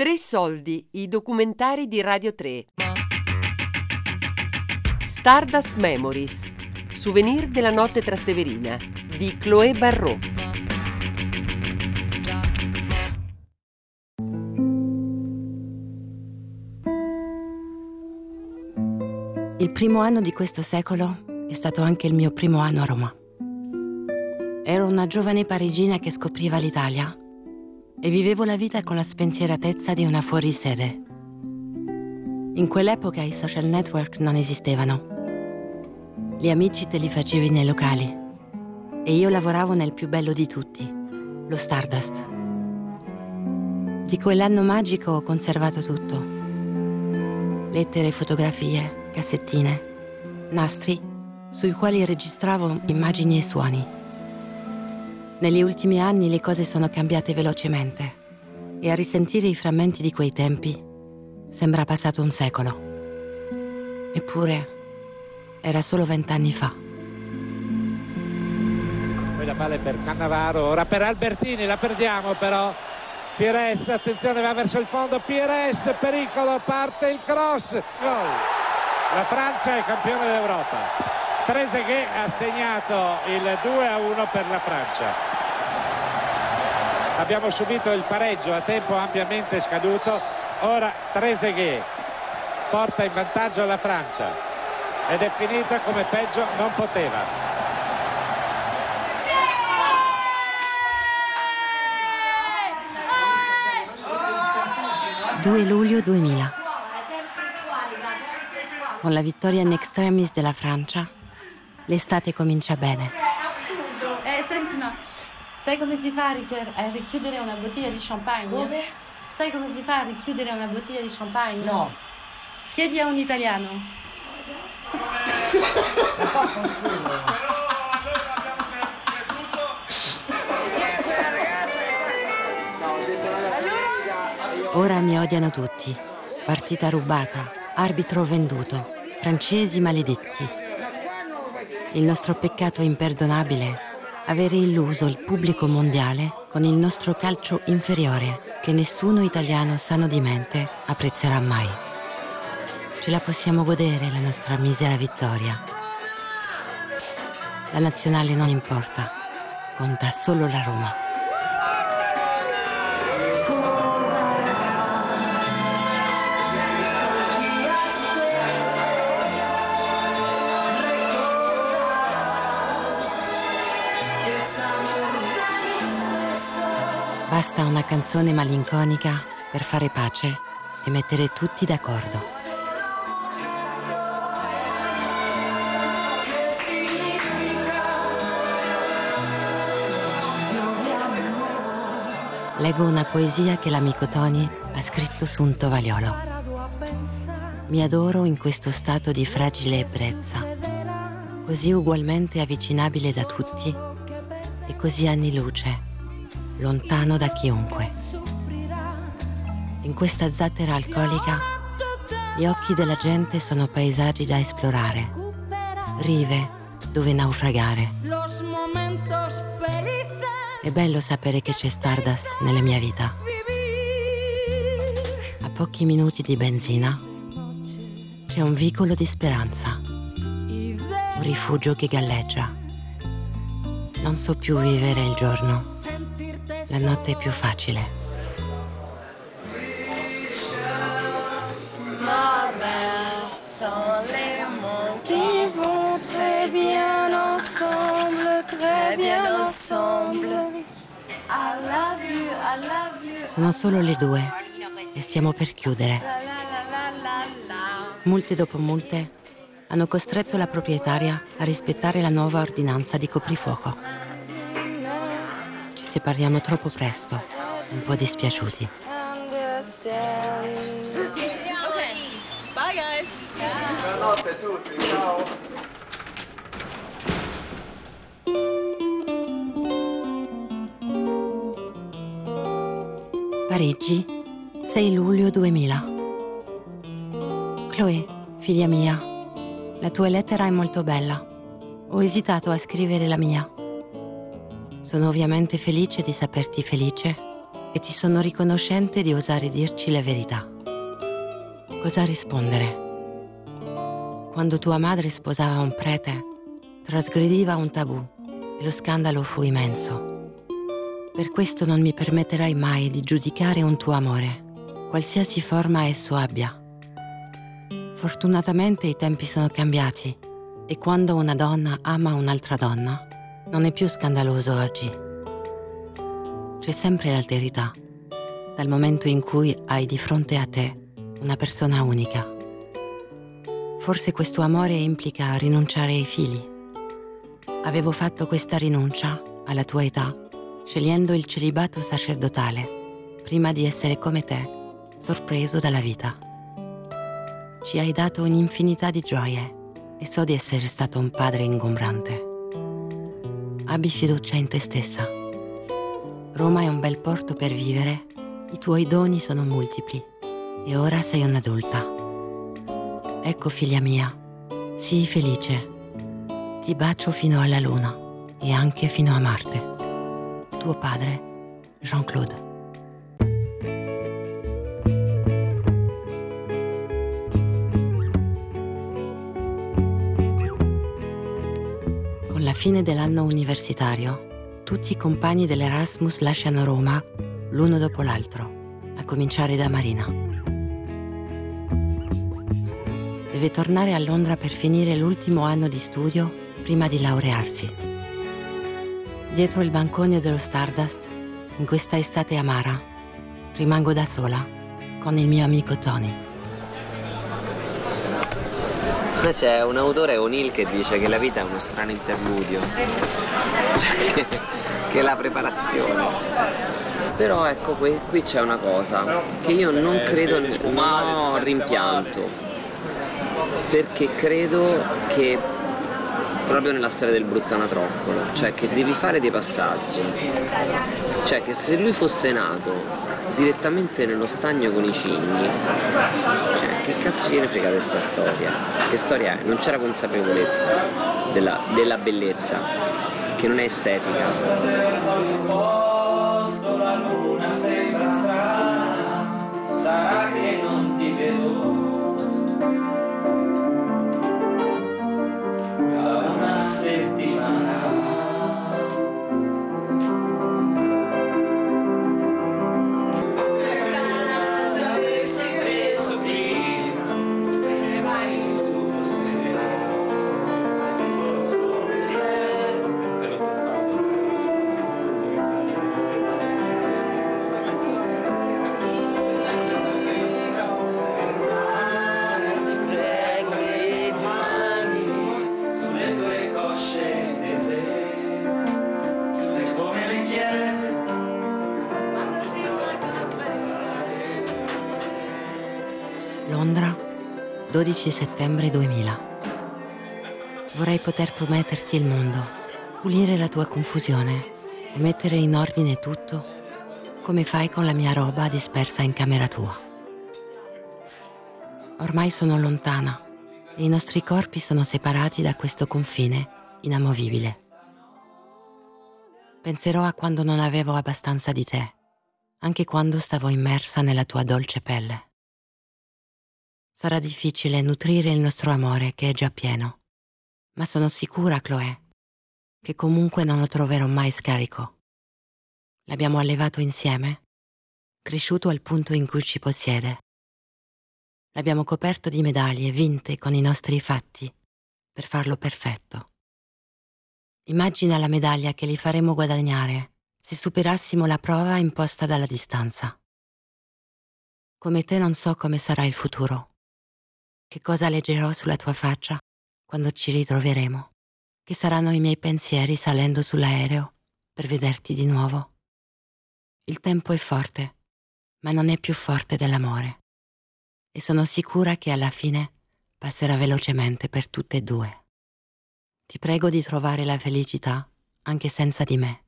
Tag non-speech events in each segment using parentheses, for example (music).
Tre soldi, i documentari di Radio 3. Stardust Memories. Souvenir della notte trasteverina di Chloé Barrault. Il primo anno di questo secolo è stato anche il mio primo anno a Roma. Ero una giovane parigina che scopriva l'Italia e vivevo la vita con la spensieratezza di una fuorisede. In quell'epoca i social network non esistevano. Gli amici te li facevi nei locali e io lavoravo nel più bello di tutti, lo Stardust. Di quell'anno magico ho conservato tutto. Lettere, fotografie, cassettine, nastri sui quali registravo immagini e suoni. Negli ultimi anni le cose sono cambiate velocemente e a risentire i frammenti di quei tempi sembra passato un secolo. Eppure era solo vent'anni fa. Poi la palla è per Cannavaro, ora per Albertini, la perdiamo però. Pires, attenzione, va verso il fondo, Pires, pericolo, parte il cross, gol. La Francia è campione d'Europa. Trezeguet ha segnato il 2 a 1 per la Francia abbiamo subito il pareggio a tempo ampiamente scaduto. Ora Trezeguet porta in vantaggio la Francia. Ed è finita come peggio non poteva. 2 luglio 2000 con la vittoria in extremis della Francia l'estate comincia bene. Eh, senti no Sai come si fa a, a richiudere una bottiglia di champagne? Come? Sai come si fa a richiudere una bottiglia di champagne? No. Chiedi a un italiano. Ora mi odiano tutti. Partita rubata, arbitro venduto, francesi maledetti. Il nostro peccato imperdonabile avere illuso il pubblico mondiale con il nostro calcio inferiore che nessuno italiano sano di mente apprezzerà mai. Ce la possiamo godere la nostra misera vittoria. La nazionale non importa, conta solo la Roma. Basta una canzone malinconica per fare pace e mettere tutti d'accordo. Leggo una poesia che l'amico Tony ha scritto su un tovagliolo. Mi adoro in questo stato di fragile ebbrezza, così ugualmente avvicinabile da tutti e così anni luce lontano da chiunque. In questa zattera alcolica gli occhi della gente sono paesaggi da esplorare, rive dove naufragare. È bello sapere che c'è Stardust nella mia vita. A pochi minuti di benzina c'è un vicolo di speranza, un rifugio che galleggia. Non so più vivere il giorno la notte è più facile. Sono solo le due e stiamo per chiudere. Multe dopo multe hanno costretto la proprietaria a rispettare la nuova ordinanza di coprifuoco separiamo troppo presto, un po' dispiaciuti. Bye guys. Buonanotte a tutti, ciao. Parigi, 6 luglio 2000. Chloe, figlia mia, la tua lettera è molto bella. Ho esitato a scrivere la mia. Sono ovviamente felice di saperti felice e ti sono riconoscente di osare dirci la verità. Cosa rispondere? Quando tua madre sposava un prete, trasgrediva un tabù e lo scandalo fu immenso. Per questo non mi permetterai mai di giudicare un tuo amore, qualsiasi forma esso abbia. Fortunatamente i tempi sono cambiati e quando una donna ama un'altra donna, non è più scandaloso oggi. C'è sempre l'alterità, dal momento in cui hai di fronte a te una persona unica. Forse questo amore implica rinunciare ai figli. Avevo fatto questa rinuncia alla tua età, scegliendo il celibato sacerdotale, prima di essere come te, sorpreso dalla vita. Ci hai dato un'infinità di gioie e so di essere stato un padre ingombrante. Abbi fiducia in te stessa. Roma è un bel porto per vivere, i tuoi doni sono multipli e ora sei un'adulta. Ecco figlia mia, sii felice. Ti bacio fino alla luna e anche fino a Marte. Tuo padre, Jean-Claude. Fine dell'anno universitario, tutti i compagni dell'Erasmus lasciano Roma l'uno dopo l'altro, a cominciare da Marina. Deve tornare a Londra per finire l'ultimo anno di studio prima di laurearsi. Dietro il bancone dello Stardust, in questa estate amara, rimango da sola con il mio amico Tony. (laughs) C'è un autore, O'Neill, che dice che la vita è uno strano interludio, (laughs) che è la preparazione. Però ecco, qui, qui c'è una cosa che io non credo, non ho rimpianto, perché credo che proprio nella storia del Bruttanatroccolo, cioè che devi fare dei passaggi, cioè che se lui fosse nato direttamente nello stagno con i cigni. Cioè, che cazzo gliene frega questa storia? Che storia è? Non c'era consapevolezza della, della bellezza, che non è estetica. Sarà che non ti vedo 12 settembre 2000. Vorrei poter prometterti il mondo, pulire la tua confusione e mettere in ordine tutto come fai con la mia roba dispersa in camera tua. Ormai sono lontana e i nostri corpi sono separati da questo confine inamovibile. Penserò a quando non avevo abbastanza di te, anche quando stavo immersa nella tua dolce pelle. Sarà difficile nutrire il nostro amore che è già pieno, ma sono sicura, Chloé, che comunque non lo troverò mai scarico. L'abbiamo allevato insieme, cresciuto al punto in cui ci possiede. L'abbiamo coperto di medaglie vinte con i nostri fatti per farlo perfetto. Immagina la medaglia che gli faremo guadagnare se superassimo la prova imposta dalla distanza. Come te non so come sarà il futuro che cosa leggerò sulla tua faccia quando ci ritroveremo? Che saranno i miei pensieri salendo sull'aereo per vederti di nuovo? Il tempo è forte, ma non è più forte dell'amore. E sono sicura che alla fine passerà velocemente per tutte e due. Ti prego di trovare la felicità anche senza di me,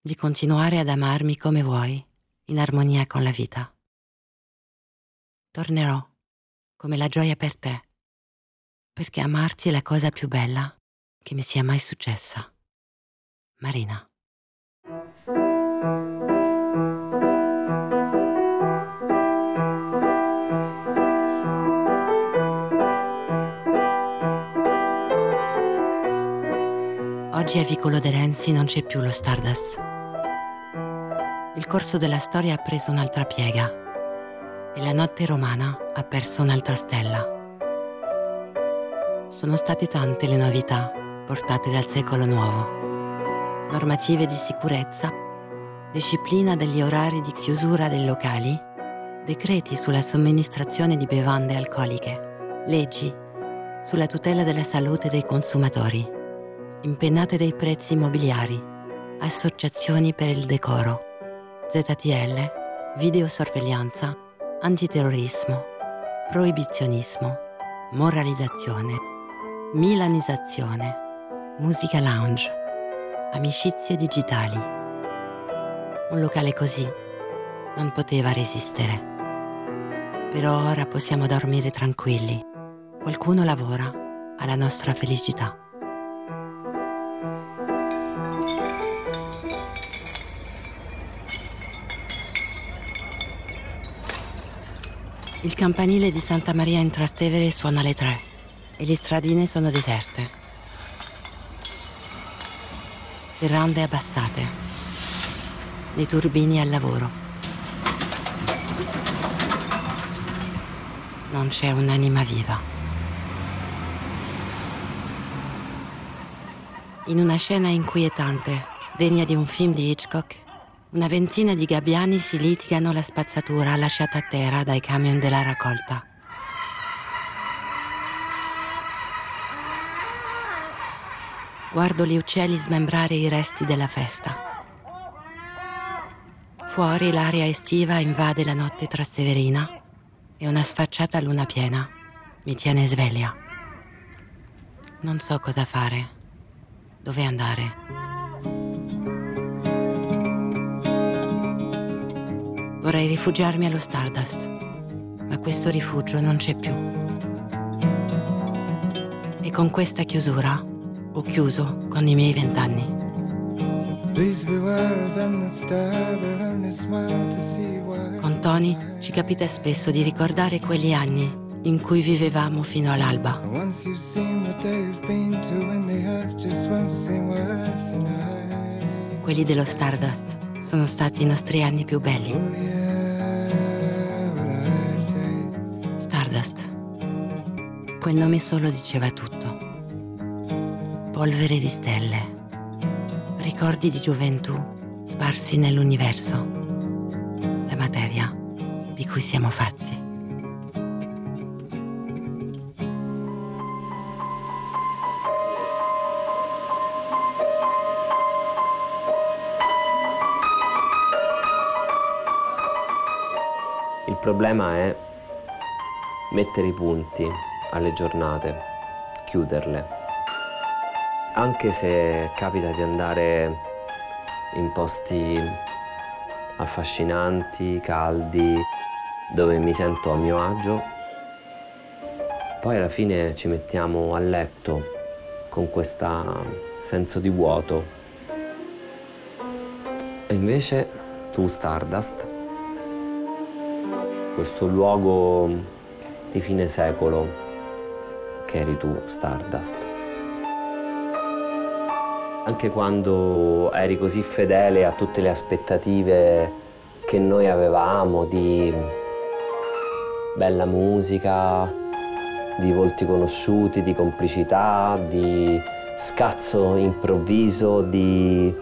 di continuare ad amarmi come vuoi, in armonia con la vita. Tornerò come la gioia per te, perché amarti è la cosa più bella che mi sia mai successa. Marina. Oggi a Vicolo De Renzi non c'è più lo Stardust. Il corso della storia ha preso un'altra piega e la notte romana ha perso un'altra stella. Sono state tante le novità portate dal secolo nuovo. Normative di sicurezza, disciplina degli orari di chiusura dei locali, decreti sulla somministrazione di bevande alcoliche, leggi sulla tutela della salute dei consumatori impennate dei prezzi immobiliari, associazioni per il decoro, ZTL, videosorveglianza, antiterrorismo, proibizionismo, moralizzazione, milanizzazione, musica lounge, amicizie digitali. Un locale così non poteva resistere. Però ora possiamo dormire tranquilli. Qualcuno lavora alla nostra felicità. Il campanile di Santa Maria in Trastevere suona alle tre e le stradine sono deserte. Serrande abbassate. Le turbine al lavoro. Non c'è un'anima viva. In una scena inquietante, degna di un film di Hitchcock, una ventina di gabbiani si litigano la spazzatura lasciata a terra dai camion della raccolta. Guardo gli uccelli smembrare i resti della festa. Fuori l'aria estiva invade la notte trasteverina e una sfacciata luna piena mi tiene sveglia. Non so cosa fare, dove andare. Vorrei rifugiarmi allo Stardust, ma questo rifugio non c'è più. E con questa chiusura ho chiuso con i miei vent'anni. Con Tony ci capita spesso di ricordare quegli anni in cui vivevamo fino all'alba. Quelli dello Stardust sono stati i nostri anni più belli. Stardust. Quel nome solo diceva tutto. Polvere di stelle. Ricordi di gioventù sparsi nell'universo. La materia di cui siamo fatti. Problema è mettere i punti alle giornate, chiuderle. Anche se capita di andare in posti affascinanti, caldi, dove mi sento a mio agio, poi alla fine ci mettiamo a letto con questo senso di vuoto. E invece tu, Stardust, questo luogo di fine secolo che eri tu, Stardust. Anche quando eri così fedele a tutte le aspettative che noi avevamo di bella musica, di volti conosciuti, di complicità, di scazzo improvviso, di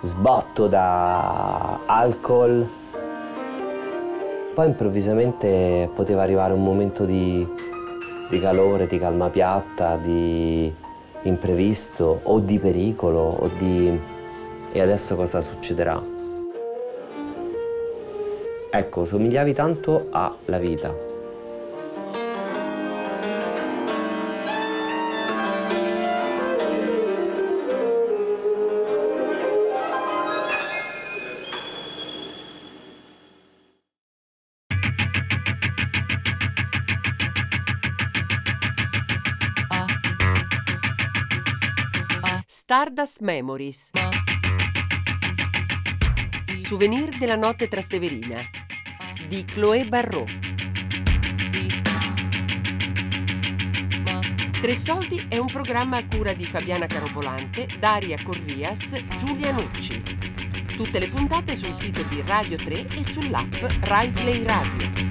sbotto da alcol poi improvvisamente poteva arrivare un momento di, di calore, di calma piatta, di imprevisto o di pericolo o di... e adesso cosa succederà? Ecco, somigliavi tanto alla vita. Stardust Memories. Souvenir della notte trasteverina di Chloé Barrault. Tre Soldi è un programma a cura di Fabiana Carobolante, Daria Corrias, Giulia Nucci. Tutte le puntate sul sito di Radio 3 e sull'app Rai Play Radio.